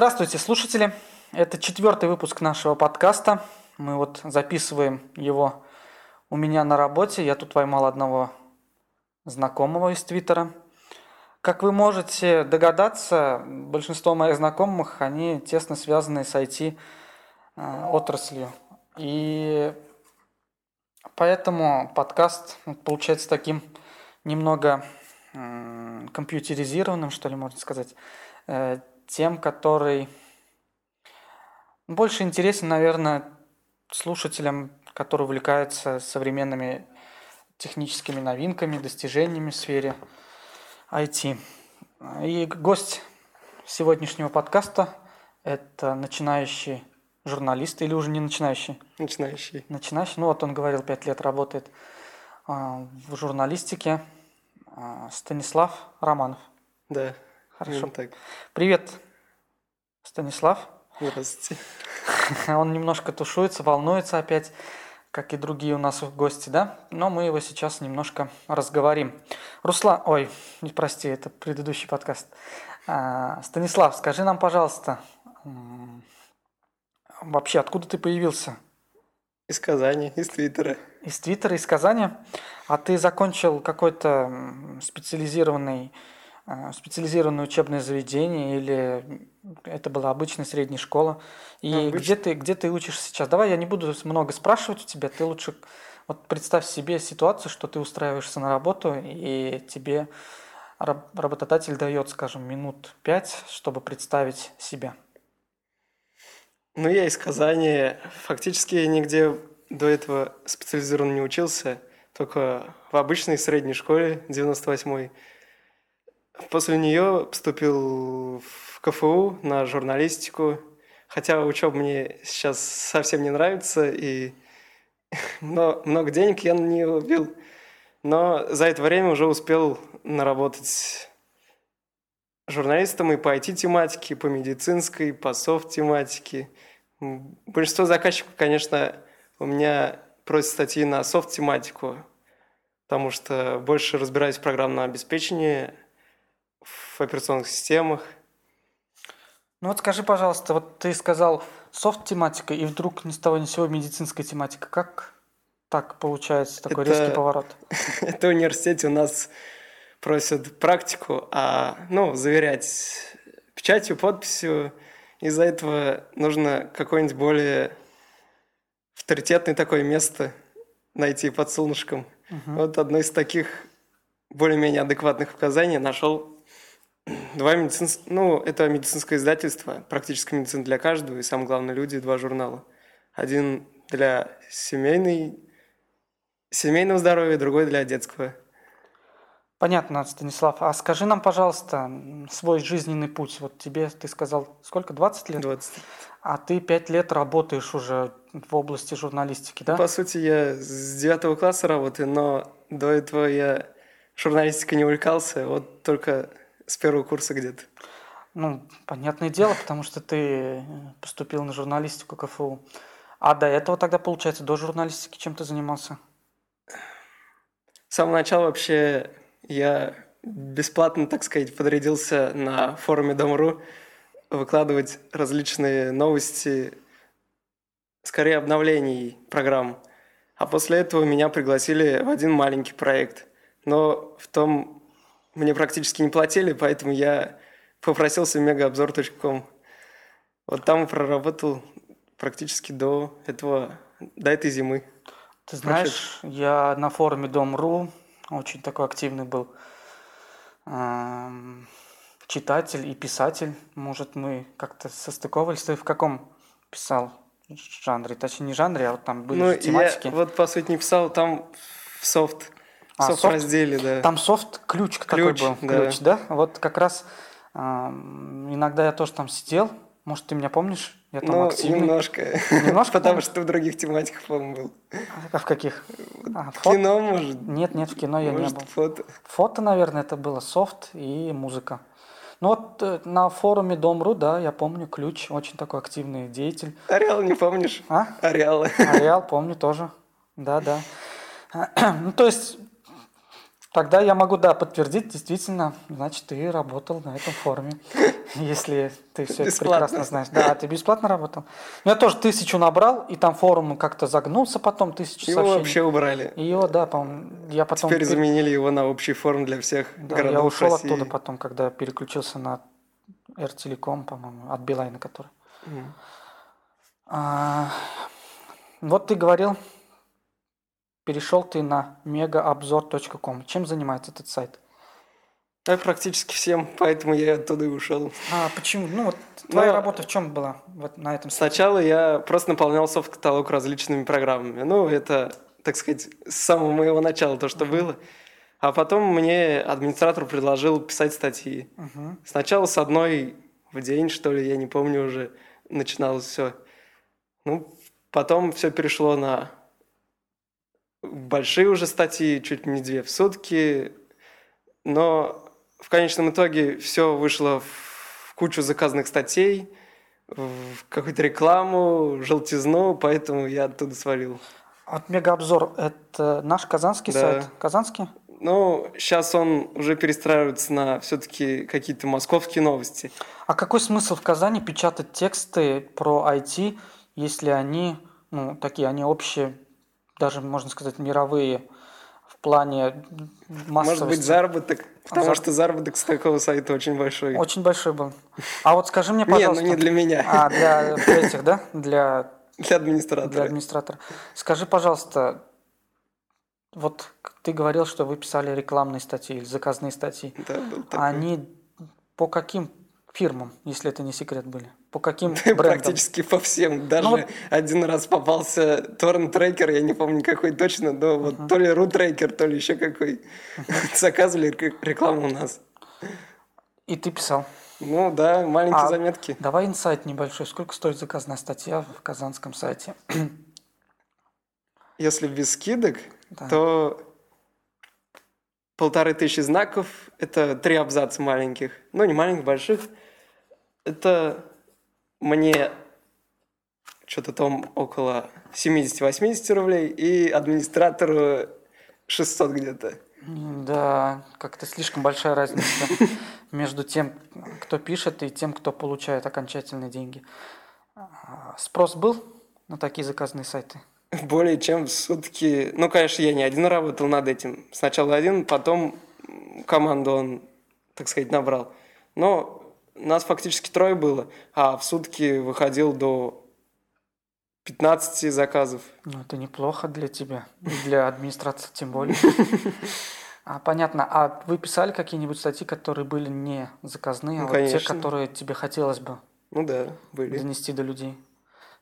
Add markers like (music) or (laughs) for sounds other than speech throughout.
Здравствуйте, слушатели. Это четвертый выпуск нашего подкаста. Мы вот записываем его у меня на работе. Я тут поймал одного знакомого из Твиттера. Как вы можете догадаться, большинство моих знакомых, они тесно связаны с IT-отраслью. Э, И поэтому подкаст получается таким немного компьютеризированным, что ли, можно сказать, э, тем, который больше интересен, наверное, слушателям, которые увлекаются современными техническими новинками, достижениями в сфере IT. И гость сегодняшнего подкаста – это начинающий журналист или уже не начинающий? Начинающий. Начинающий. Ну вот он говорил, пять лет работает а, в журналистике. А, Станислав Романов. Да. Хорошо. Так. Привет, Станислав. Здравствуйте. (laughs) Он немножко тушуется, волнуется опять, как и другие у нас гости, да? Но мы его сейчас немножко разговорим. Руслан, ой, не прости, это предыдущий подкаст. А, Станислав, скажи нам, пожалуйста, вообще откуда ты появился? Из Казани, из Твиттера. Из Твиттера, из Казани. А ты закончил какой-то специализированный специализированное учебное заведение или это была обычная средняя школа? И Обычно. где ты, где ты учишься сейчас? Давай я не буду много спрашивать у тебя, ты лучше вот представь себе ситуацию, что ты устраиваешься на работу, и тебе работодатель дает, скажем, минут пять, чтобы представить себя. Ну, я из Казани. Фактически нигде до этого специализированно не учился. Только в обычной средней школе 98-й. После нее поступил в КФУ на журналистику. Хотя учеба мне сейчас совсем не нравится, и (laughs) но много денег я на нее убил. Но за это время уже успел наработать журналистом и по IT-тематике, и по медицинской, и по софт-тематике – Большинство заказчиков, конечно, у меня просят статьи на софт-тематику, потому что больше разбираюсь в программном обеспечении, в операционных системах. Ну вот скажи, пожалуйста, вот ты сказал софт-тематика, и вдруг ни с того ни с сего медицинская тематика. Как так получается такой это, резкий поворот? (laughs) Это в университете у нас просят практику, а ну, заверять печатью, подписью – из-за этого нужно какое-нибудь более авторитетное такое место найти под солнышком. Угу. Вот одно из таких более-менее адекватных указаний нашел два медицинских... Ну, это медицинское издательство, практически медицина для каждого, и самое главное, люди, два журнала. Один для семейной, семейного здоровья, другой для детского. Понятно, Станислав. А скажи нам, пожалуйста, свой жизненный путь. Вот тебе, ты сказал, сколько, 20 лет? 20. А ты 5 лет работаешь уже в области журналистики, да? По сути, я с 9 класса работаю, но до этого я журналистикой не увлекался, вот только с первого курса где-то. Ну, понятное дело, потому что ты поступил на журналистику КФУ. А до этого тогда, получается, до журналистики чем ты занимался? С самого начала вообще я бесплатно, так сказать, подрядился на форуме Дом.ру выкладывать различные новости, скорее обновлений программ. А после этого меня пригласили в один маленький проект. Но в том мне практически не платили, поэтому я попросился в мегаобзор.ком. Вот там проработал практически до этого, до этой зимы. Ты знаешь, Прошед. я на форуме Дом.ру очень такой активный был читатель и писатель. Может, мы как-то состыковались. Ты в каком писал жанре? Точнее, не жанре, а вот там были ну, тематики. Я вот, по сути, не писал, там в софт, а, софт, софт разделе, да. Там софт ключ, ключ такой был. Да. Ключ, да? Вот как раз э, иногда я тоже там сидел. Может, ты меня помнишь? Я там ну, активный. немножко. Немножко? (laughs) Потому что в других тематиках, по-моему, был. А в каких? А, в кино, может? Нет, нет, в кино я может, не был. фото? Фото, наверное, это было софт и музыка. Ну вот э, на форуме Дом.ру, да, я помню, Ключ, очень такой активный деятель. Ареал не помнишь? А? Ареал. Ареал помню тоже, да, да. (clears throat) Ну то есть Тогда я могу, да, подтвердить, действительно, значит, ты работал на этом форуме, (laughs) если ты все это прекрасно знаешь. Да, ты бесплатно работал. Я тоже тысячу набрал, и там форум как-то загнулся потом, тысячу Его сообщений. вообще убрали. Его, да, по-моему, я потом... Теперь пер- заменили его на общий форум для всех Да, городов я ушел России. оттуда потом, когда переключился на R-Telecom, по-моему, от Билайна, который. А, вот ты говорил, перешел ты на megaobzor.com. Чем занимается этот сайт? Да, практически всем, поэтому я оттуда и ушел. А почему? Ну вот твоя Ну, работа в чем была вот на этом сайте? Сначала я просто наполнял софт-каталог различными программами. Ну, это, так сказать, с самого моего начала то, что было. А потом мне администратор предложил писать статьи. Мгм. Сначала с одной в день, что ли, я не помню уже, начиналось все. Ну, потом все перешло на большие уже статьи, чуть не две в сутки. Но в конечном итоге все вышло в кучу заказанных статей, в какую-то рекламу, желтизну, поэтому я оттуда свалил. Вот Мегаобзор – это наш казанский Да. сайт? Казанский? Ну, сейчас он уже перестраивается на все-таки какие-то московские новости. А какой смысл в Казани печатать тексты про IT, если они, ну, такие, они общие, даже, можно сказать, мировые в плане массовости? Может быть, заработок, потому Зар- что заработок с такого сайта очень большой. Очень большой был. А вот скажи мне, (laughs) Не, пожалуйста... ну не для меня, А, для этих, да? Для, для (laughs) для администратора. администратора. Скажи, пожалуйста, вот ты говорил, что вы писали рекламные статьи или заказные статьи. Да, был А такой. они по каким фирмам, если это не секрет, были? По каким (laughs) брендам? Практически по всем. Даже Ну один раз попался торрент-трекер, я не помню какой точно, но вот то ли рут-трекер, то ли еще какой. (laughs) Заказывали рек- рекламу у нас. И ты писал. Ну да, маленькие А- заметки. Давай инсайт небольшой. Сколько стоит заказная статья в казанском сайте? (clears throat) Если без скидок, Да. то полторы тысячи знаков, это три абзаца маленьких. Ну, не маленьких, больших. Это мне что-то там около 70-80 рублей и администратору 600 где-то. Да, как-то слишком большая разница (laughs) между тем, кто пишет, и тем, кто получает окончательные деньги. Спрос был на такие заказные сайты? Более чем в сутки. Ну, конечно, я не один работал над этим. Сначала один, потом команду он, так сказать, набрал. Но нас фактически трое было, а в сутки выходил до 15 заказов. Ну, это неплохо для тебя. И для администрации тем более. (laughs) А, понятно. А вы писали какие-нибудь статьи, которые были не заказные, а Ну, вот те, которые тебе хотелось бы Ну да, были. донести до людей?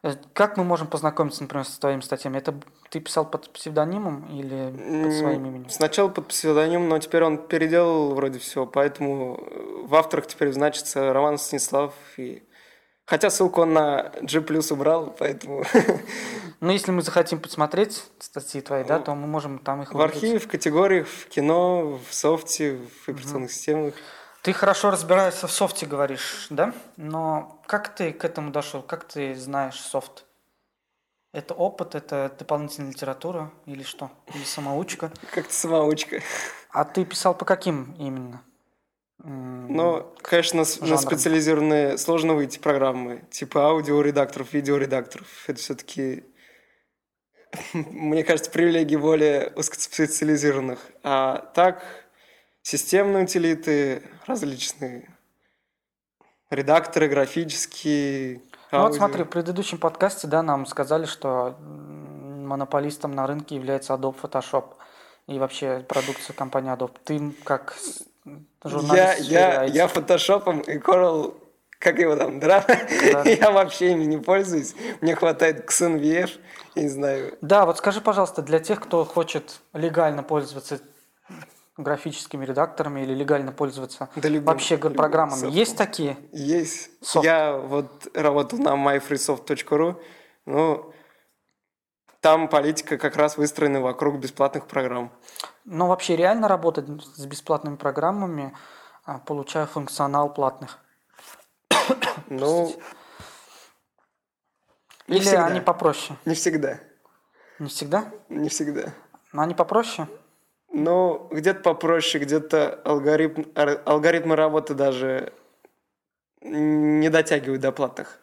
Э, Как мы можем познакомиться, например, с твоими статьями? Это ты писал под псевдонимом или под своим именем? Сначала под псевдоним, но теперь он переделал вроде все, поэтому э, в авторах теперь значится Роман Станислав. И... Хотя ссылку он на G+, убрал, поэтому (laughs) Ну, если мы захотим посмотреть статьи твои, да, Ну, то мы можем там их в архиве, в категориях, в кино, в софте, в операционных системах. Ты хорошо разбираешься в софте, говоришь, да? Но как ты к этому дошел? Как ты знаешь софт? Это опыт, это дополнительная литература или что? Или самоучка? (laughs) Как-то самоучка. А ты писал по каким именно? Но, конечно, на специализированные сложно выйти программы, типа аудиоредакторов, видеоредакторов. Это все-таки, (laughs) мне кажется, привилегии более узкоспециализированных. А так, системные утилиты, различные редакторы, графические, Ну вот смотри, в предыдущем подкасте, да, нам сказали, что монополистом на рынке является Adobe Photoshop и вообще продукция компании Adobe. Ты как Я, журналист я, IT, я фотошопом и Corel, как его там, да? Да. (laughs) я вообще ими не пользуюсь. Мне хватает XNVF, я не знаю, Да, вот скажи, пожалуйста, для тех, кто хочет легально пользоваться графическими редакторами или легально пользоваться Да вообще любым программами, софтом. есть такие? Есть. Софт. Я вот работал на myfreesoft.ru. Ну, там политика как раз выстроена вокруг бесплатных программ. Но вообще реально работать с бесплатными программами, а, получая функционал платных? (coughs) Ну, не Или всегда. они попроще? Не всегда. Не всегда? Не всегда. Но они попроще? Ну, где-то попроще, где-то алгоритм, алгоритмы работы даже не дотягивают до платных.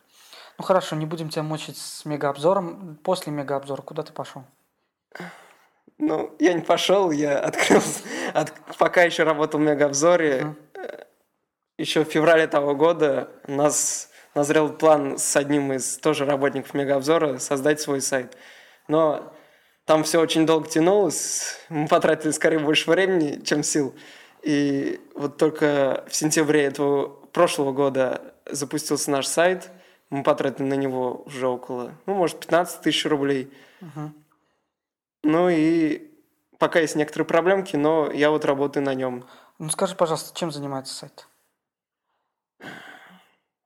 Ну хорошо, не будем тебя мучить с мегаобзором. После мегаобзора куда ты пошел? Ну, я не пошел, я открыл, от- пока еще работал в Мегаобзоре, Мгм. еще в феврале того года у нас назрел план с одним из тоже работников Мегаобзора создать свой сайт. Но там все очень долго тянулось, мы потратили скорее больше времени, чем сил. И вот только в сентябре этого прошлого года запустился наш сайт, мы потратили на него уже около, ну, может, 15 тысяч рублей. Мгм. Ну и пока есть некоторые проблемки, но я вот работаю на нем. Ну скажи, пожалуйста, чем занимается сайт?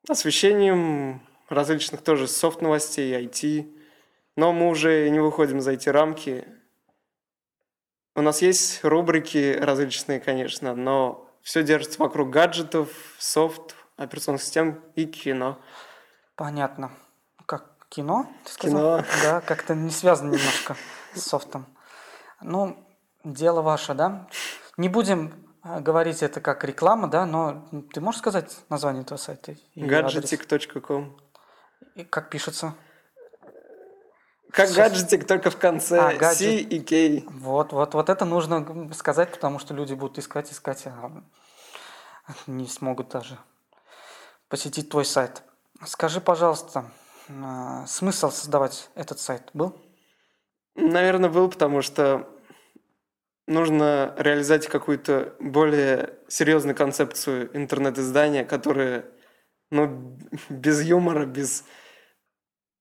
Освещением различных тоже софт-новостей, IT. Но мы уже не выходим за эти рамки. У нас есть рубрики различные, конечно, но все держится вокруг гаджетов, софт, операционных систем и кино. Понятно. Как кино? Ты сказал? Кино. Да, как-то не связано немножко с софтом. Ну, дело ваше, да? Не будем а, говорить это как реклама, да, но ты можешь сказать название этого сайта? И как пишется? Как гаджетик, только в конце А, C гаджет. и K. Вот, вот, вот это нужно сказать, потому что люди будут искать, искать, а не смогут даже посетить твой сайт. Скажи, пожалуйста, а, смысл создавать этот сайт был? Наверное, был, потому что нужно реализовать какую-то более серьезную концепцию интернет-издания, которая, ну, без юмора, без,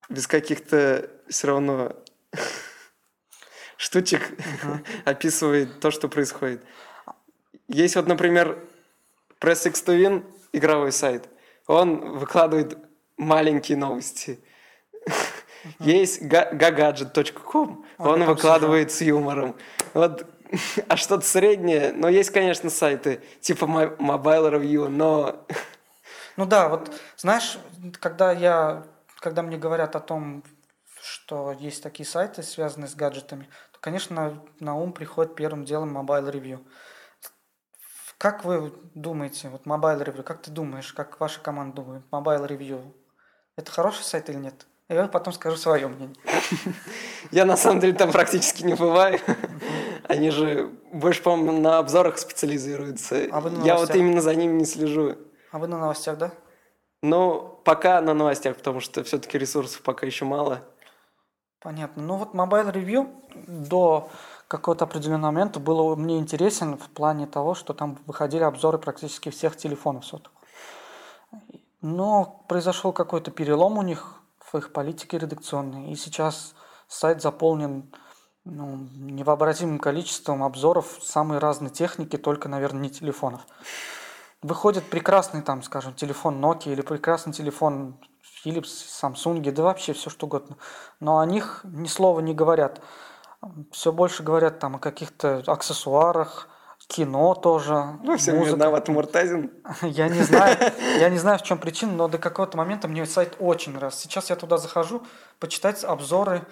без каких-то все равно (laughs) штучек (laughs) описывает то, что происходит. Есть вот, например, Press X to Win, игровой сайт. Он выкладывает маленькие новости. Есть ga- gagadget.com, А, он выкладывает с юмором. Вот, (laughs) а что-то среднее, но есть, конечно, сайты типа Mobile Review, но Ну да, вот знаешь, когда я, когда мне говорят о том, что есть такие сайты, связанные с гаджетами, то, конечно, на ум приходит первым делом Mobile Review. Как вы думаете, вот Mobile Review, как ты думаешь, как ваша команда думает, Mobile Review, это хороший сайт или нет? Я потом скажу свое мнение. (laughs) я на самом деле там практически не бываю. Они же больше, по-моему, на обзорах специализируются. А вы на Я вот именно за ними не слежу. А вы на новостях, да? Но пока на новостях, потому что все-таки ресурсов пока еще мало. Понятно. Ну вот Mobile Review до какого-то определенного момента было мне интересен в плане того, что там выходили обзоры практически всех телефонов сотовых. Но произошел какой-то перелом у них в их политике редакционной, и сейчас сайт заполнен ну, невообразимым количеством обзоров самой разной техники, только, наверное, не телефонов. Выходит прекрасный там, скажем, телефон Nokia или прекрасный телефон Philips, Samsung, да вообще все что угодно. Но о них ни слова не говорят. Все больше говорят там о каких-то аксессуарах, кино тоже, Ну, музыка. виноват Муртазин. (laughs) Я не знаю, (laughs) я не знаю, в чем причина, но до какого-то момента мне сайт очень нравится. Сейчас я туда захожу, почитать обзоры,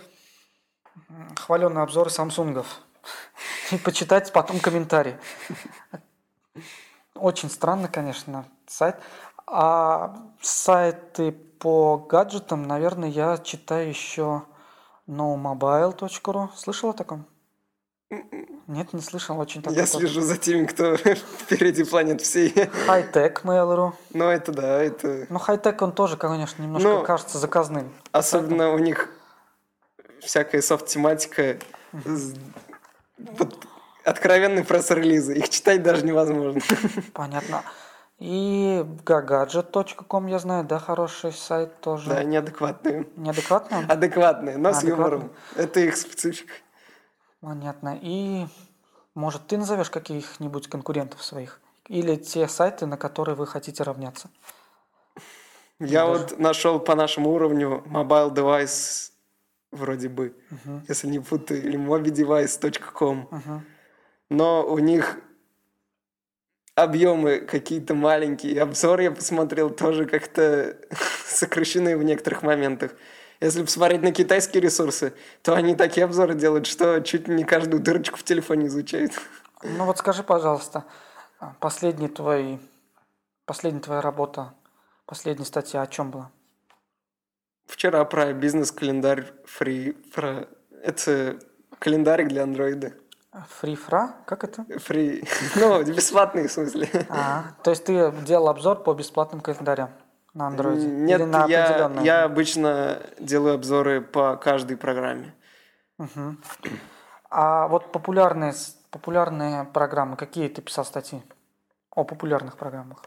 хваленные обзоры Самсунгов. (laughs) И почитать потом комментарии. Очень странно, конечно, сайт. А сайты по гаджетам, наверное, я читаю еще nomobile.ru. Слышал о таком? Нет, не слышал. Очень такой Я слежу за теми, кто (laughs) впереди планет всей. Hightech Mail.ru. Но это да, это... Ну, хай-тек он тоже, конечно, немножко Ну, кажется заказным. Особенно у них всякая софт-тематика. Вот откровенные пресс-релизы. Их читать даже невозможно. Понятно. И gagadget.com, я знаю, да, хороший сайт тоже. Да, неадекватные. Неадекватно? он? Адекватные, но с юмором. Это их специфика. Понятно. И, может, ты назовешь каких-нибудь конкурентов своих? Или те сайты, на которые вы хотите равняться? Я даже- вот нашел по нашему уровню mobile device вроде бы, если не путаю, или mobidevice.com. Мгм. Но у них объемы какие-то маленькие. Обзор я посмотрел тоже как-то (laughs) сокращены в некоторых моментах. Если посмотреть на китайские ресурсы, то они такие обзоры делают, что чуть не каждую дырочку в телефоне изучают. Ну вот скажи, пожалуйста, а, последний твой, последняя твоя работа, последняя статья о чем была? Вчера про бизнес-календарь фри, про... Это календарик для андроида. Фрифра? Как это? Фри. (laughs) Ну, бесплатный в смысле. А, то есть ты делал обзор по бесплатным календарям на андроиде? Нет, Или на я, обычно делаю обзоры по каждой программе. А вот популярные, популярные программы, какие ты писал статьи о популярных программах?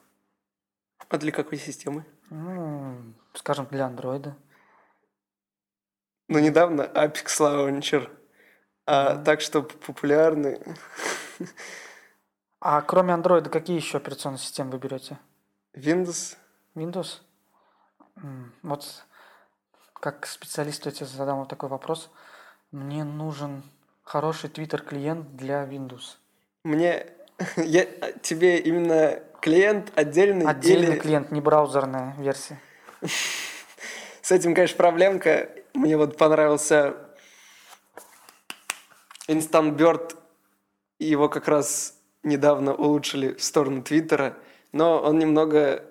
А для какой системы? Ну, скажем, для андроида. Ну, недавно Apex Launcher. А так что популярный. А кроме андроида, какие еще операционные системы вы берете? Windows. Windows? Вот как специалисту я тебе задам вот такой вопрос. Мне нужен хороший Twitter-клиент для Windows. Мне... (laughs) Я, тебе именно клиент отдельный Отдельный или... клиент, не браузерная версия. (laughs) С этим, конечно, проблемка. Мне вот понравился Instant Bird. Его как раз недавно улучшили в сторону Твиттера. Но он немного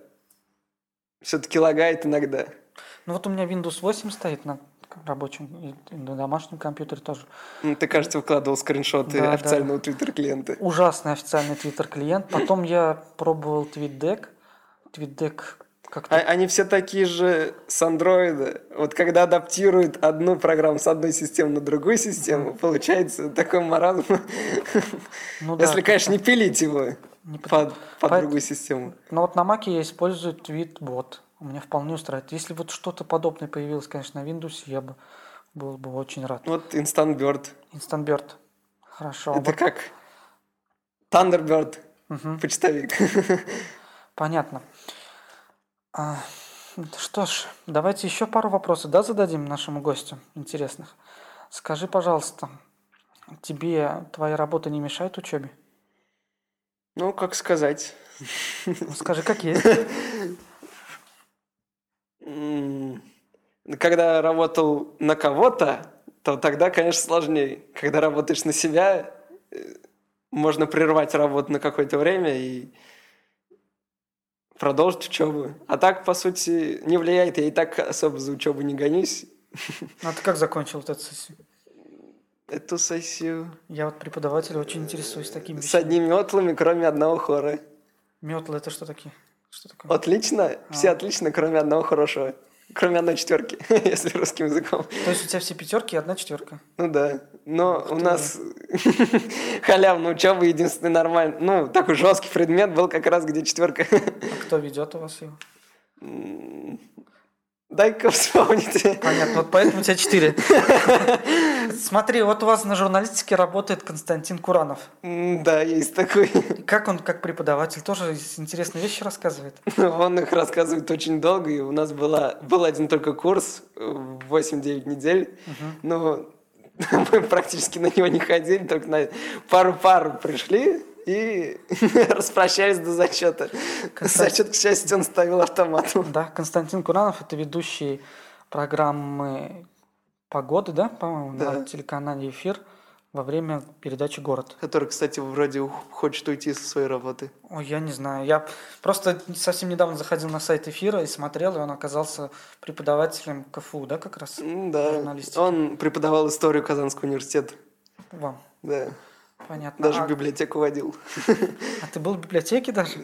все-таки лагает иногда. Ну вот у меня Windows 8 стоит на рабочем и на домашнем компьютере тоже. Ну, Ты, кажется, выкладывал скриншоты Да, да. официального Твиттер-клиента. Ужасный официальный Twitter-клиент. Потом я пробовал TweetDeck. TweetDeck как-то... А- Они все такие же с андроида. Вот когда адаптируют одну программу с одной системы на другую систему, получается такой маразм. ну да, (laughs) Если, конечно, не пилить его не под- под, под Поэт- другую систему. Но вот на Mac я использую TweetBot. У меня вполне устраивает. Если вот что-то подобное появилось, конечно, на Windows, я бы был бы очень рад. Вот Instant Bird. Instant Bird. Хорошо. Это Вот, как Thunderbird, мгм, почтовик. (laughs) понятно. А, что ж, давайте еще пару вопросов, да, зададим нашему гостю интересных. Скажи, пожалуйста, тебе твоя работа не мешает учебе? Ну, как сказать. Ну, скажи, какие? М, Когда работал на кого-то, то тогда, конечно, сложнее. Когда работаешь на себя, э, можно прервать работу на какое-то время и продолжить учебу. А так, по сути, не влияет. Я и так особо за учебу не гонюсь. А ты как закончил вот эту сессию? Эту сессию Я вот преподаватель, очень интересуюсь такими с одними метлами, кроме одного хора. Метлы это что такие? Что такое? Отлично, все А. отлично, кроме одного хорошего. Кроме одной четверки, (laughs) если русским языком. То есть у тебя все пятерки и одна четверка? Ну да. Но Ух у нас (laughs) халявная учеба, единственный нормальный, ну, такой жесткий предмет был как раз, где четверка. А кто ведет у вас его? Дай-ка вспомнить. Понятно, вот поэтому у тебя четыре. (laughs) Смотри, вот у вас на журналистике работает Константин Куранов. Да, есть такой. Как он, как преподаватель, тоже интересные вещи рассказывает? (laughs) Он их рассказывает очень долго, и у нас была, был один только курс, э, 8-9 недель, но (laughs) мы практически на него не ходили, только на пару-пару пришли и (laughs) распрощались до зачета. Зачет, к счастью, он ставил автоматом. Да, Константин Куранов – это ведущий программы «Погоды», да, по-моему, Да. на телеканале «Эфир» во время передачи «Город». Который, кстати, вроде хочет уйти со своей работы. Ой, я не знаю. Я просто совсем недавно заходил на сайт эфира и смотрел, и он оказался преподавателем КФУ, да, как раз? Да, он преподавал историю Казанского университета. Вам. Да, Понятно. даже а, в библиотеку водил. а ты был в библиотеке даже? (laughs)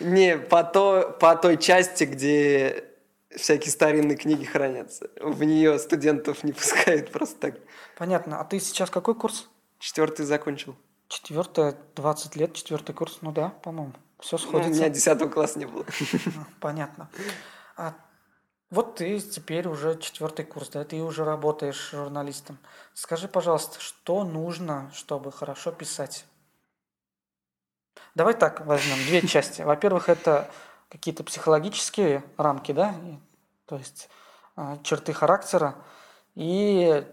Не, по, то, по той части, где всякие старинные книги хранятся. В нее студентов не пускают просто так. Понятно. А ты сейчас какой курс? Четвертый закончил. Четвертое, 20 лет, четвертый курс. Ну да, по-моему. Все Ну, у сходится. меня десятого класса не было. Понятно. А вот ты теперь уже четвертый курс, да, ты уже работаешь журналистом. Скажи, пожалуйста, что нужно, чтобы хорошо писать? Давай так возьмем две (laughs) части. Во-первых, это какие-то психологические рамки, да, то есть а, черты характера. И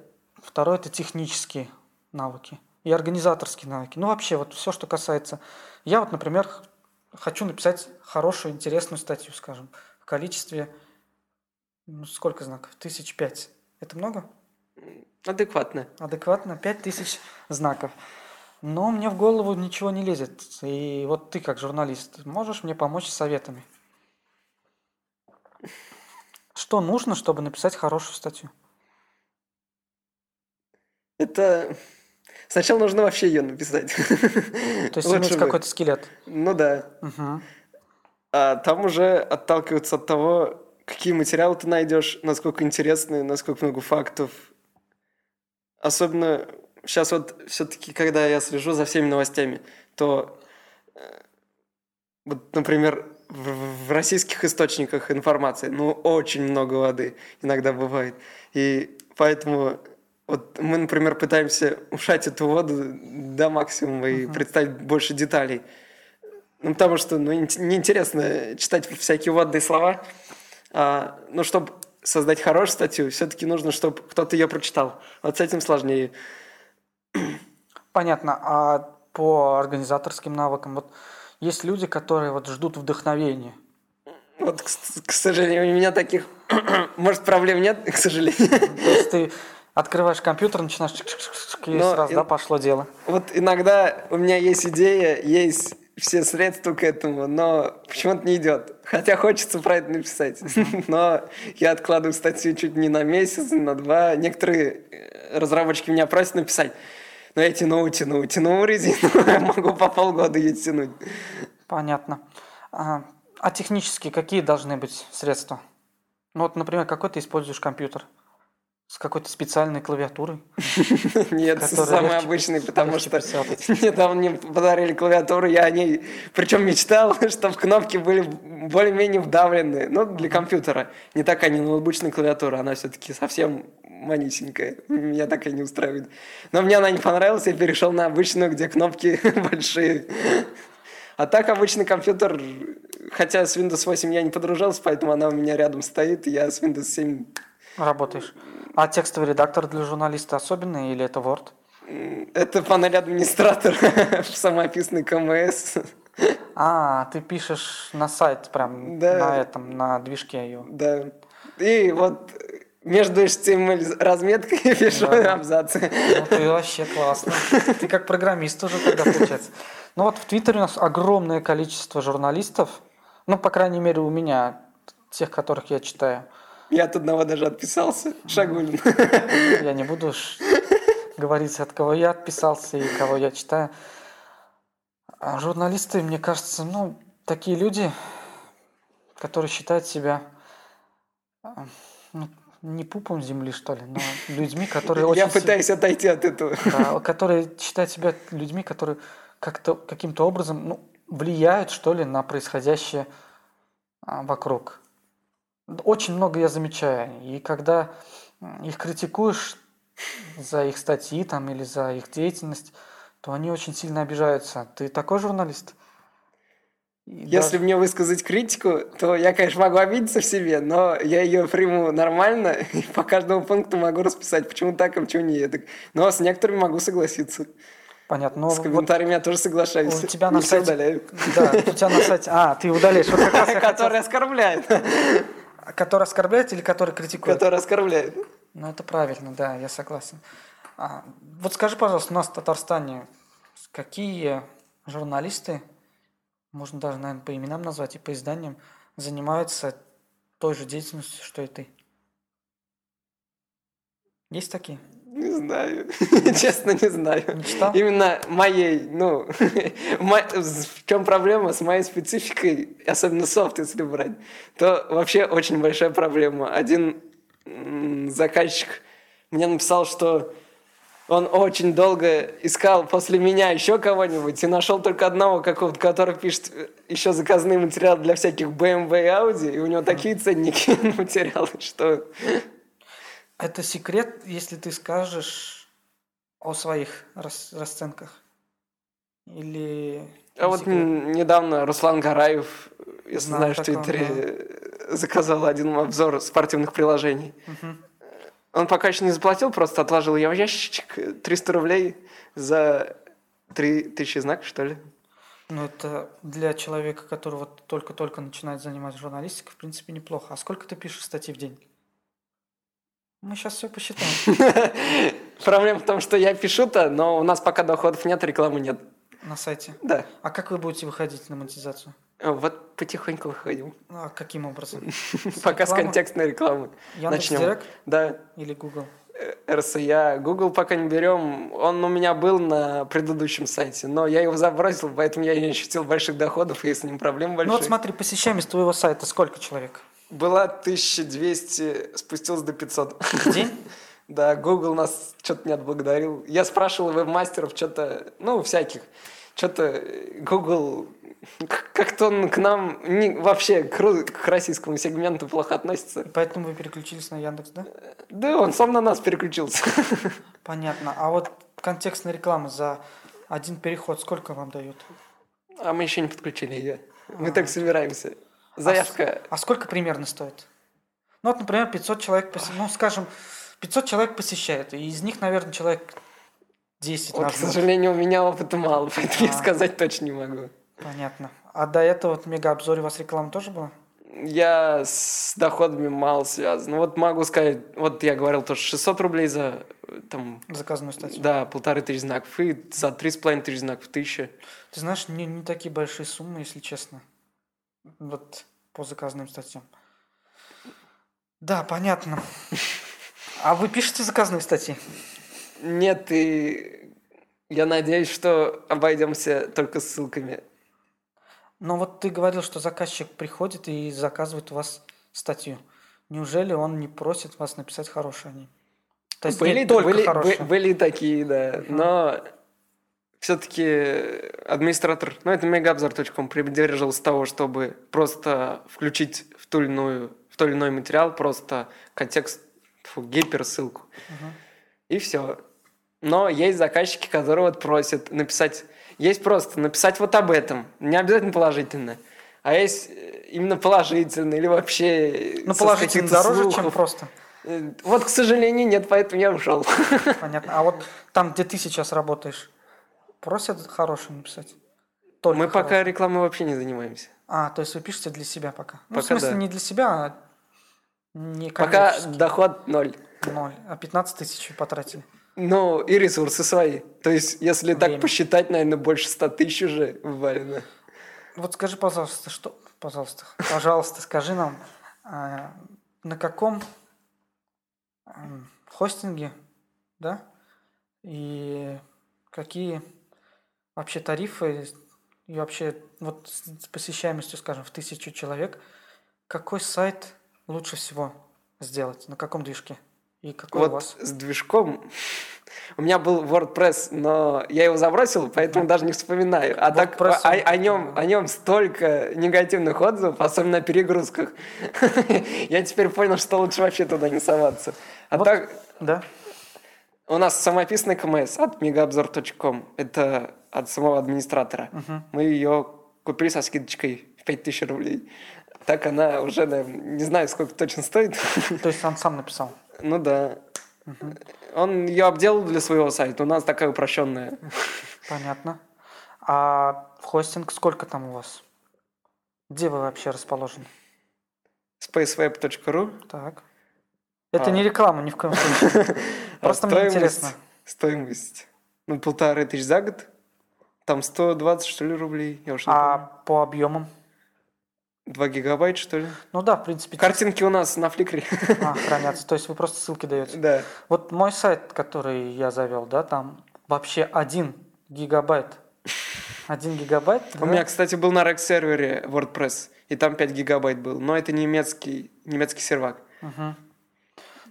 второе это технические навыки и организаторские навыки. Ну вообще вот все, что касается. Я вот, например, хочу написать хорошую, интересную статью, скажем, в количестве Ну, сколько знаков? Тысяч пять. Это много? Адекватно. Адекватно? Пять тысяч знаков. Но мне в голову ничего не лезет. И вот ты, как журналист, можешь мне помочь советами? Что нужно, чтобы написать хорошую статью? Это... Сначала нужно вообще ее написать. То есть (laughs) иметь какой-то скелет? Ну да. Угу. А там уже отталкиваться от того, какие материалы ты найдешь, насколько интересные, насколько много фактов. Особенно сейчас вот все-таки, когда я слежу за всеми новостями, то э, вот, например, в, в российских источниках информации, ну, очень много воды иногда бывает. И поэтому вот мы, например, пытаемся ушать эту воду до максимума и uh-huh. представить больше деталей. Ну, потому что ну, неинтересно читать всякие водные слова. А, ну, чтобы создать хорошую статью, все-таки нужно, чтобы кто-то ее прочитал. Вот с этим сложнее. (clears throat) Понятно. А по организаторским навыкам, вот есть люди, которые вот ждут вдохновения. Вот, к, к сожалению, у меня таких, (clears throat) может, проблем нет, к сожалению. (laughs) То есть ты Открываешь компьютер, начинаешь и Но сразу, и, да, пошло дело. Вот иногда у меня есть идея, есть все средства к этому, но почему-то не идет. Хотя хочется про это написать. Но я откладываю статью чуть не на месяц, на два. Некоторые э, разработчики меня просят написать. Но я тяну, тяну, тяну резину. (laughs) Могу по полгода ее тянуть. Понятно. А, а технически какие должны быть средства? Ну вот, например, какой ты используешь компьютер? С какой-то специальной клавиатурой? (laughs) Нет, самый обычный, потому что мне подарили клавиатуру, я о ней, причем мечтал, (laughs) чтобы кнопки были более-менее вдавлены, ну, для компьютера. Не такая не ноутбучная клавиатура, она все-таки совсем манюсенькая, меня так и не устраивает. Но мне она не понравилась, я перешел на обычную, где кнопки (laughs) большие. А так обычный компьютер, хотя с Windows 8 я не подружился, поэтому она у меня рядом стоит, я с Windows 7 Работаешь. А текстовый редактор для журналиста особенный или это Word? Это панель администратора (laughs) в самописный КМС. А, ты пишешь на сайт прям да. на этом, на движке ее. Да. И вот между HTML разметкой (laughs) пишу да. абзацы. Ну, ты вообще классно. Ты как программист уже тогда получается. Ну вот в Твиттере у нас огромное количество журналистов, ну, по крайней мере, у меня, тех, которых я читаю – я от одного даже отписался. Шагулин. Я не буду говорить, от кого я отписался и кого я читаю. А журналисты, мне кажется, ну, такие люди, которые считают себя а, ну, не пупом земли, что ли, но людьми, которые очень... Я пытаюсь си... отойти от этого. Да, которые считают себя людьми, которые как-то каким-то образом ну, влияют, что ли, на происходящее а, вокруг. Очень много я замечаю. И когда их критикуешь за их статьи там, или за их деятельность, то они очень сильно обижаются. Ты такой журналист? И Если даже... мне высказать критику, то я, конечно, могу обидеться в себе, но я ее приму нормально (laughs) и по каждому пункту могу расписать, почему так, а почему не так. Но с некоторыми могу согласиться. Понятно. Но с комментариями вот я тоже соглашаюсь. У тебя на сайте... удаляю. Да, у тебя на сайте... А, ты удаляешь. Вот как раз (laughs) Который оскорбляет. Который оскорбляет или который критикует? Который оскорбляет. Ну, это правильно, да, я согласен. А, вот скажи, пожалуйста, у нас в Татарстане какие журналисты, можно даже, наверное, по именам назвать и по изданиям, занимаются той же деятельностью, что и ты? Есть такие? Не знаю. (laughs) Честно, не знаю. Не читал? Именно моей, ну, (laughs) в чем проблема с моей спецификой, особенно софт, если брать, то вообще очень большая проблема. Один заказчик мне написал, что он очень долго искал после меня еще кого-нибудь и нашел только одного какого-то, который пишет еще заказные материалы для всяких BMW и Audi, и у него такие ценники (laughs) материалы, что это секрет, если ты скажешь о своих рас расценках? Или... А вот недавно Руслан Гараев, если Знаю знаешь, в Твиттере да. (laughs) заказал один обзор спортивных приложений. Угу. Он пока еще не заплатил, просто отложил я в ящичек 300 рублей за 3000 знаков, что ли. Ну, это для человека, который вот только-только начинает заниматься журналистикой, в принципе, неплохо. А сколько ты пишешь статей в день? Мы сейчас все посчитаем. (laughs) Проблема в том, что я пишу-то, но у нас пока доходов нет, рекламы нет. На сайте? Да. А как вы будете выходить на монетизацию? Вот потихоньку выходим. Ну, а каким образом? (laughs) Пока с контекстной рекламы. Яндекс.Директ? Да. Или Google? РСЯ. Google пока не берем. Он у меня был на предыдущем сайте, но я его забросил, поэтому я не ощутил больших доходов, и с ним проблем большие. Ну вот смотри, посещаемость твоего сайта сколько человек? Была 1200, спустилась до 500. В день? (laughs) Да, Google нас что-то не отблагодарил. Я спрашивал веб-мастеров что-то, ну, всяких. Что-то Google как-то он к нам не, вообще к, к российскому сегменту плохо относится. Поэтому вы переключились на Яндекс, да? Да, он сам на нас переключился. (laughs) Понятно. А вот контекстная реклама за один переход сколько вам дают? А мы еще не подключили ее. Мы а. так собираемся. Заявка. А, а сколько примерно стоит? Ну вот, например, 500 человек, ну, скажем, 500 человек посещает, и из них, наверное, человек 10 вот, К сожалению, у меня опыта мало, поэтому а. я сказать точно не могу. Понятно. А до этого вот в мегаобзоре у вас реклама тоже была? Я с доходами мало связан. Вот могу сказать, вот я говорил тоже 600 рублей за там... Заказанную статью. Да, полторы тысячи знаков. И за три с половиной тысячи знаков тысяча. Ты знаешь, не, не такие большие суммы, если честно. Вот по заказанным статьям. Да, понятно. А вы пишете заказные статьи? Нет, и я надеюсь, что обойдемся только ссылками. Но вот ты говорил, что заказчик приходит и заказывает у вас статью. Неужели он не просит вас написать хорошие о ней? То есть были, не только были, хорошие. были такие, да. Угу. Но все-таки администратор, ну это megaobzor.com придерживался того, чтобы просто включить в ту или иную, в тот или иной материал просто контекст, фу, гиперссылку. Угу. И все. Но есть заказчики, которые вот просят написать... Есть просто написать вот об этом, не обязательно положительно. А есть э, именно положительно или вообще... Ну, положительно дороже, слухов. чем просто. Э, вот, к сожалению, нет, поэтому я ушел. Понятно. А вот там, где ты сейчас работаешь, просят хорошим написать? Только Мы хорошим. пока рекламой вообще не занимаемся. А, то есть вы пишете для себя пока? пока ну, в смысле, да. не для себя, а не Пока доход ноль. Ноль. А 15 тысяч потратили? Ну, и ресурсы свои. То есть, если Время. так посчитать, наверное, больше 100 тысяч уже ввалено. Вот скажи, пожалуйста, что... Пожалуйста, пожалуйста, скажи нам, а, на каком хостинге, да, и какие вообще тарифы, и вообще вот с посещаемостью, скажем, в тысячу человек, какой сайт лучше всего сделать, на каком движке? И какой вот у вас? с движком у меня был WordPress, но я его забросил, поэтому даже не вспоминаю. А WordPress, так о, о, нем, о нем столько негативных отзывов, особенно на перегрузках. (laughs) я теперь понял, что лучше вообще туда не соваться. А вот, так... Да. У нас самописный КМС от megaobzor.com. Это от самого администратора. Угу. Мы ее купили со скидочкой в 5000 рублей. Так она уже, наверное, не знаю, сколько точно стоит. То есть он сам написал? (laughs) Ну да. Угу. Он ее обделал для своего сайта. У нас такая упрощенная. Понятно. А в хостинг сколько там у вас? Где вы вообще расположены? spaceweb.ru Так. Это а. не реклама ни в коем случае. (laughs) Просто мне интересно. Стоимость. Ну, полторы тысячи за год. Там 120, что ли, рублей. Я уж а по объемам? 2 гигабайта, что ли? Ну да, в принципе. Картинки у нас на фликре. А, хранятся. То есть вы просто ссылки даете? Да. Вот мой сайт, который я завел, да, там вообще один гигабайт. Один гигабайт. У меня, кстати, был на рек-сервере WordPress, и там 5 гигабайт был. Но это немецкий, немецкий сервак. Угу.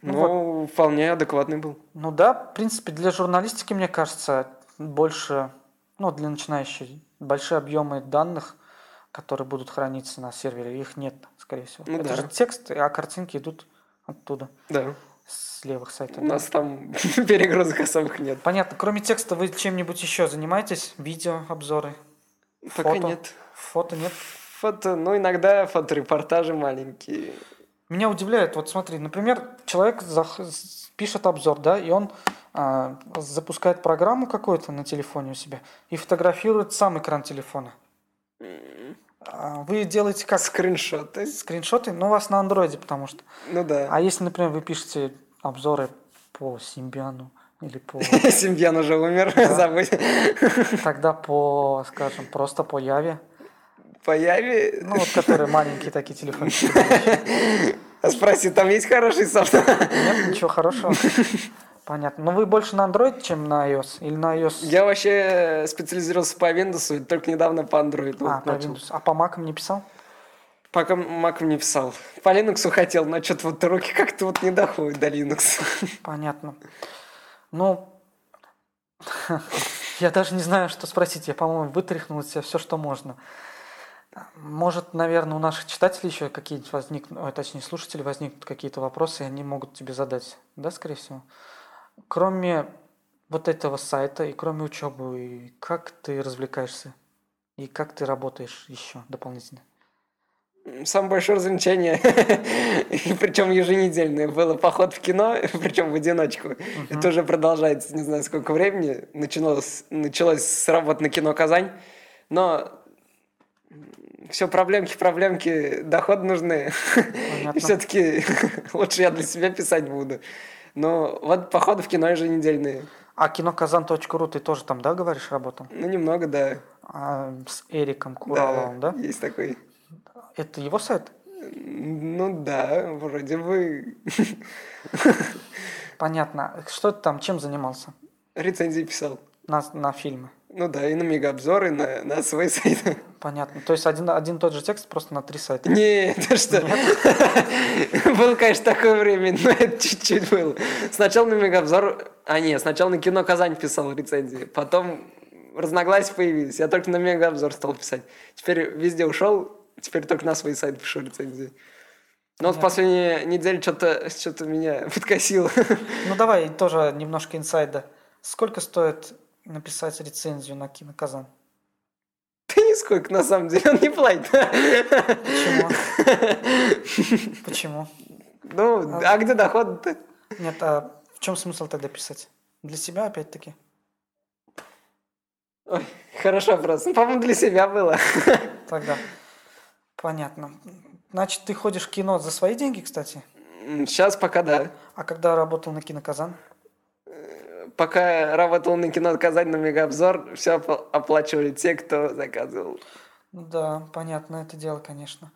Ну, ну вот. вполне адекватный был. Ну да, в принципе, для журналистики, мне кажется, больше, ну, для начинающих, большие объемы данных которые будут храниться на сервере, их нет, скорее всего. Ну, Это да. же текст, а картинки идут оттуда. Да. С левых сайтов. У нас там (laughs) перегрузок особых нет. Понятно. Кроме текста вы чем-нибудь еще занимаетесь? Видео, обзоры? Пока фото? нет. Фото нет? Фото, ну иногда фоторепортажи маленькие. Меня удивляет, вот смотри, например, человек пишет обзор, да, и он а, запускает программу какую-то на телефоне у себя и фотографирует сам экран телефона А, Вы делаете как? Скриншоты. Скриншоты? Ну, у вас на андроиде, потому что. Ну да. А если, например, вы пишете обзоры по Симбиану или по... (laughs) Симбьян уже умер, забудь. Тогда по, скажем, просто по Яве. По Яве? Ну, вот которые маленькие такие телефончики. (laughs) Спроси, там есть хороший софт? Нет, ничего хорошего. Понятно. Но вы больше на Android, чем на iOS? Или на iOS? Я вообще специализировался по Windows, только недавно по Android А, вот по. Windows. А по Mac не писал? Пока Mac не писал. По Linux хотел, но что-то вот руки как-то вот не доходят до Linux. Понятно. Ну, (laughs) я даже не знаю, что спросить. Я, по-моему, вытряхнул из себя все, что можно. Может, наверное, у наших читателей еще какие-нибудь возникнут, ой, точнее, слушателей возникнут какие-то вопросы, и они могут тебе задать. Да, скорее всего? Кроме вот этого сайта и кроме учебы, и как ты развлекаешься? И как ты работаешь еще дополнительно? Самое большое развлечение, (laughs) причем еженедельное, было поход в кино, (laughs) причем в одиночку. Это уже продолжается не знаю сколько времени. Началось, началось с работы на кино «Казань», но все проблемки, проблемки, доход нужны. Все-таки (laughs) лучше я для себя писать буду. Но вот походы в кино еженедельные. А киноказан.ру ты тоже там, да, говоришь, работал? Ну, немного, да. А, с Эриком Кураловым, да? Есть такой. Это его сайт? Ну да, вроде бы (laughs) Понятно. Что ты там, чем занимался рецензии писал. на, на фильмы? Ну да, и на мегаобзор, и на, на свой сайт. Понятно. То есть один, один тот же текст просто на три сайта. Не, ты что? Было, конечно, такое время, но это чуть-чуть было. Сначала на мегаобзор... А, нет, сначала на кино Казань писал рецензии. Потом разногласия появились. Я только на мегаобзор стал писать. Теперь везде ушел, теперь только на свой сайт пишу рецензии. Но вот в последние недели что-то что меня подкосило. Ну давай тоже немножко инсайда. Сколько стоит написать рецензию на киноказан? Да нисколько, на самом деле, он не платит. Почему? (laughs) Почему? Ну, а где доход-то? Нет, а в чем смысл тогда писать? Для себя опять-таки? Ой, хорошо просто. Ну, По-моему, для себя было. (laughs) Тогда. Понятно. Значит, ты ходишь в кино за свои деньги, кстати? Сейчас пока да. А когда работал на киноказан? Пока работал на кино Казань на Мегаобзор, все оплачивали те, кто заказывал. Да, понятно, это дело, конечно.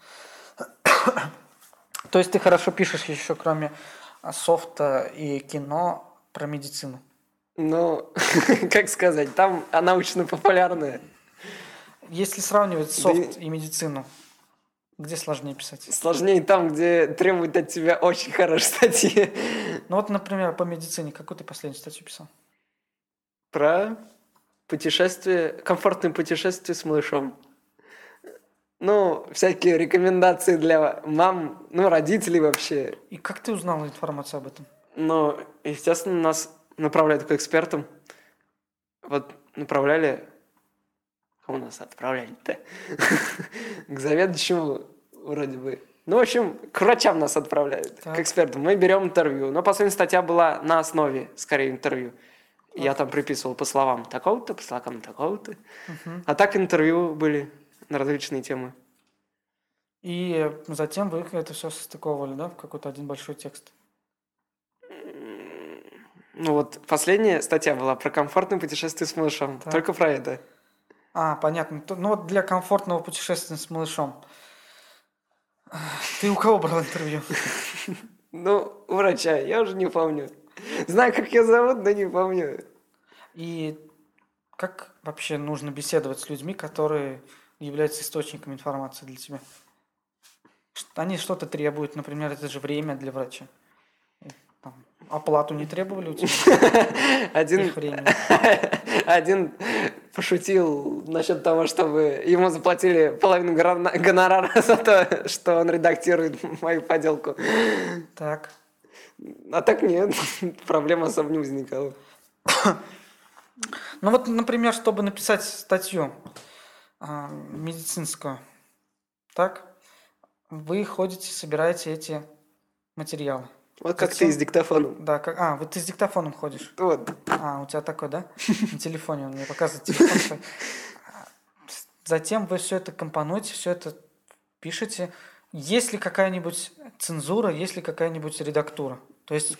(coughs) То есть ты хорошо пишешь еще, кроме а, софта и кино, про медицину? Ну, (laughs) как сказать, там а научно-популярная. Если сравнивать Да софт и медицину, где сложнее писать? Сложнее там, где требуют от тебя очень хорошие статьи. Ну вот, например, по медицине, какую ты последнюю статью писал? Про путешествие, комфортное путешествие с малышом. Ну, всякие рекомендации для мам, ну, родителей вообще. И как ты узнал информацию об этом? Но, естественно, нас направляют к экспертам. Вот направляли... Кому нас отправляли-то? (laughs) К заведующему вроде бы. Ну, в общем, к врачам нас отправляют, Так. к экспертам. Мы берем интервью. Но последняя статья была на основе, скорее, интервью. Я там приписывал по словам такого-то, по словам такого-то. А так интервью были на различные темы. И затем вы это все состыковывали, да, в какой-то один большой текст. Ну вот последняя статья была про комфортное путешествие с малышом. Так. Только про это. А, понятно. Ну вот для комфортного путешествия с малышом. Ты у кого брал интервью? Ну, у врача, я уже не помню. Знаю, как ее зовут, но не помню. И как вообще нужно беседовать с людьми, которые являются источником информации для тебя? Они что-то требуют, например, это же время для врача. Там оплату не требовали у тебя (laughs) Один, (laughs) один пошутил насчет того, чтобы ему заплатили половину гонорара (laughs) за то, что он редактирует мою поделку. Так. А так нет, (laughs) проблем особо не возникало. Ну вот, например, чтобы написать статью а, медицинскую, так, вы ходите, собираете эти материалы. Вот как ты с диктофоном. Да, как, а, вот ты с диктофоном ходишь. Вот. А, у тебя такой, да? (laughs) На телефоне он мне показывает телефон. А, затем вы все это компонуете, все это пишете. Есть ли какая-нибудь цензура, есть ли какая-нибудь редактура? То есть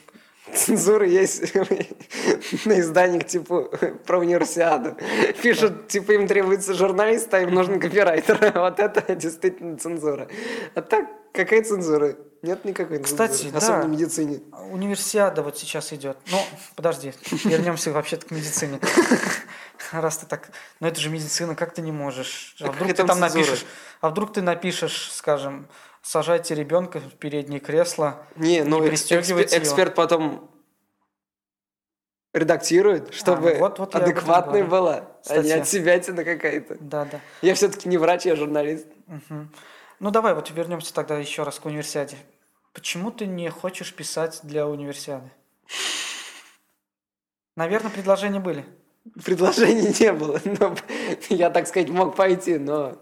Цензура есть (laughs) на изданиях типа про универсиаду. Пишут, типа им требуется журналист, а им нужен копирайтер. (laughs) Вот это действительно цензура. А так, какая цензура? Нет никакой Кстати, да. Особенно в медицине. Универсиада вот сейчас идет. Ну, подожди, вернемся вообще-то к медицине. Раз ты так... Но это же медицина, как ты не можешь? А вдруг ты там напишешь... А вдруг ты напишешь, скажем, сажайте ребенка в переднее кресло. Не, ну эксперт потом редактирует, чтобы ну вот- вот адекватной была, а не от себя какая-то. Да, да. Я все-таки не врач, я журналист. Мгм. Ну давай вот вернемся тогда еще раз к универсиаде. Почему ты не хочешь писать для универсиады? Наверное, предложения были. Предложений не было. но я, так сказать, мог пойти, но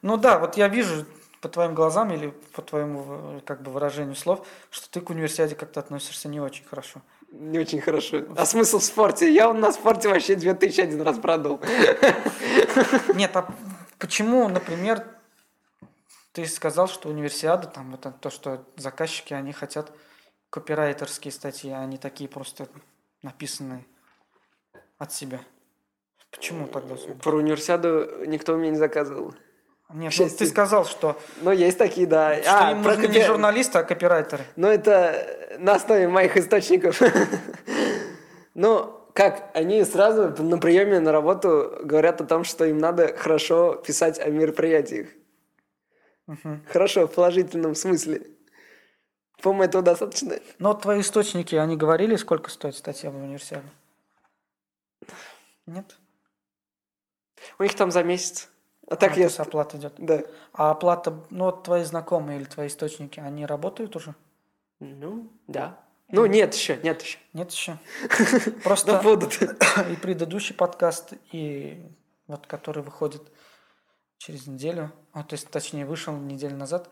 Ну да, вот я вижу по твоим глазам или по твоему э, как бы выражению слов, что ты к универсиаде как-то относишься не очень хорошо. не очень хорошо. А смысл в спорте? Я на спорте вообще 2001 раз продал. Нет, а почему, например, ты сказал, что универсиада, там это то, что заказчики, они хотят копирайтерские статьи, а не такие просто написанные от себя. Почему тогда? Про универсиаду никто у меня не заказывал. Нет, ну, ты сказал, что, Но есть такие, да. что А, им про нужны не журналисты, а копирайтеры. Ну, это на основе моих источников. (laughs) Ну, как, они сразу на приеме на работу говорят о том, что им надо хорошо писать о мероприятиях. Мгм. Хорошо, в положительном смысле. По-моему, этого достаточно. Но твои источники, они говорили, сколько стоит статья в универсиаде? Нет? У них там за месяц. А так А, я... то есть оплата идет. Да. А оплата, ну вот твои знакомые или твои источники, они работают уже? Ну, да. Ну, нет еще, нет еще. Нет еще? (laughs) Просто будут. (coughs) и предыдущий подкаст, и вот который выходит через неделю, а, то есть точнее вышел неделю назад,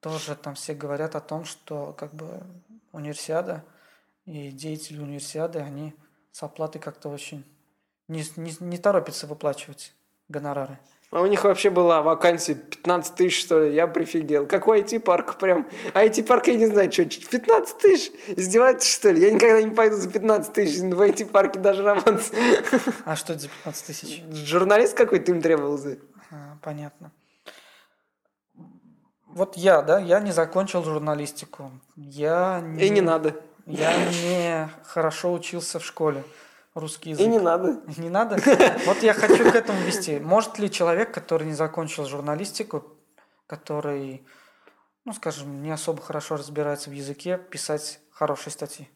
тоже там все говорят о том, что как бы универсиада и деятели универсиады, они с оплатой как-то очень не, не, не торопятся выплачивать гонорары. А у них вообще была вакансия 15 тысяч, что ли. Я прифигел. Какой IT-парк прям? А IT-парк, я не знаю, что, 15 тысяч? Издеваетесь, что ли? Я никогда не пойду за 15 тысяч в IT-парке даже работать. А что это за 15 тысяч? Журналист какой-то им требовался. А, понятно. Вот я, да, я не закончил журналистику. Я И не надо. Я не хорошо учился в школе русский язык. И не надо. Не надо? Вот я хочу к этому вести. Может ли человек, который не закончил журналистику, который, ну, скажем, не особо хорошо разбирается в языке, писать хорошие статьи?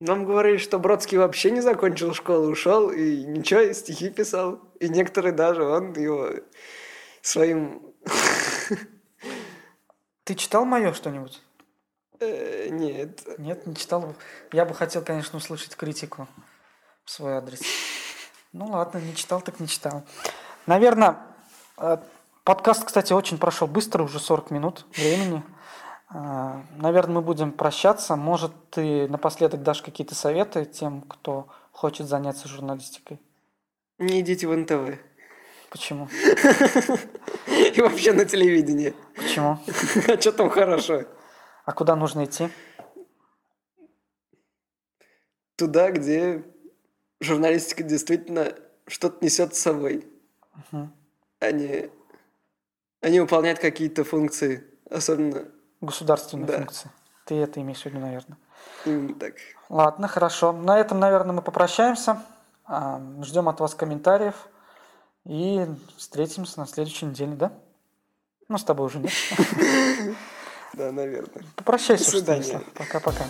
Нам говорили, что Бродский вообще не закончил школу, ушел и ничего, стихи писал. И некоторые даже, он его своим... (laughs) Ты читал мое что-нибудь? э, Нет. Нет, не читал. Я бы хотел, конечно, услышать критику в свой адрес. Ну ладно, не читал, так не читал. Наверное, э, подкаст, кстати, очень прошел быстро, уже 40 минут времени. Э, Наверное, мы будем прощаться. Может, ты напоследок дашь какие-то советы тем, кто хочет заняться журналистикой? Не идите в НТВ. Почему? (laughs) И вообще на телевидении. Почему? (laughs) А что там хорошо? А куда нужно идти? Туда, где журналистика действительно что-то несет с собой. Мгм. А не, а не выполняет какие-то функции. Особенно Государственные Да. функции. Ты это имеешь в виду, наверное. именно так. Ладно, хорошо. На этом, наверное, мы попрощаемся. А, Ждем от вас комментариев. И встретимся на следующей неделе, да? Ну, с тобой уже нет. (laughs) Да, наверное. Попрощайся, До свидания. Станислав. Пока-пока.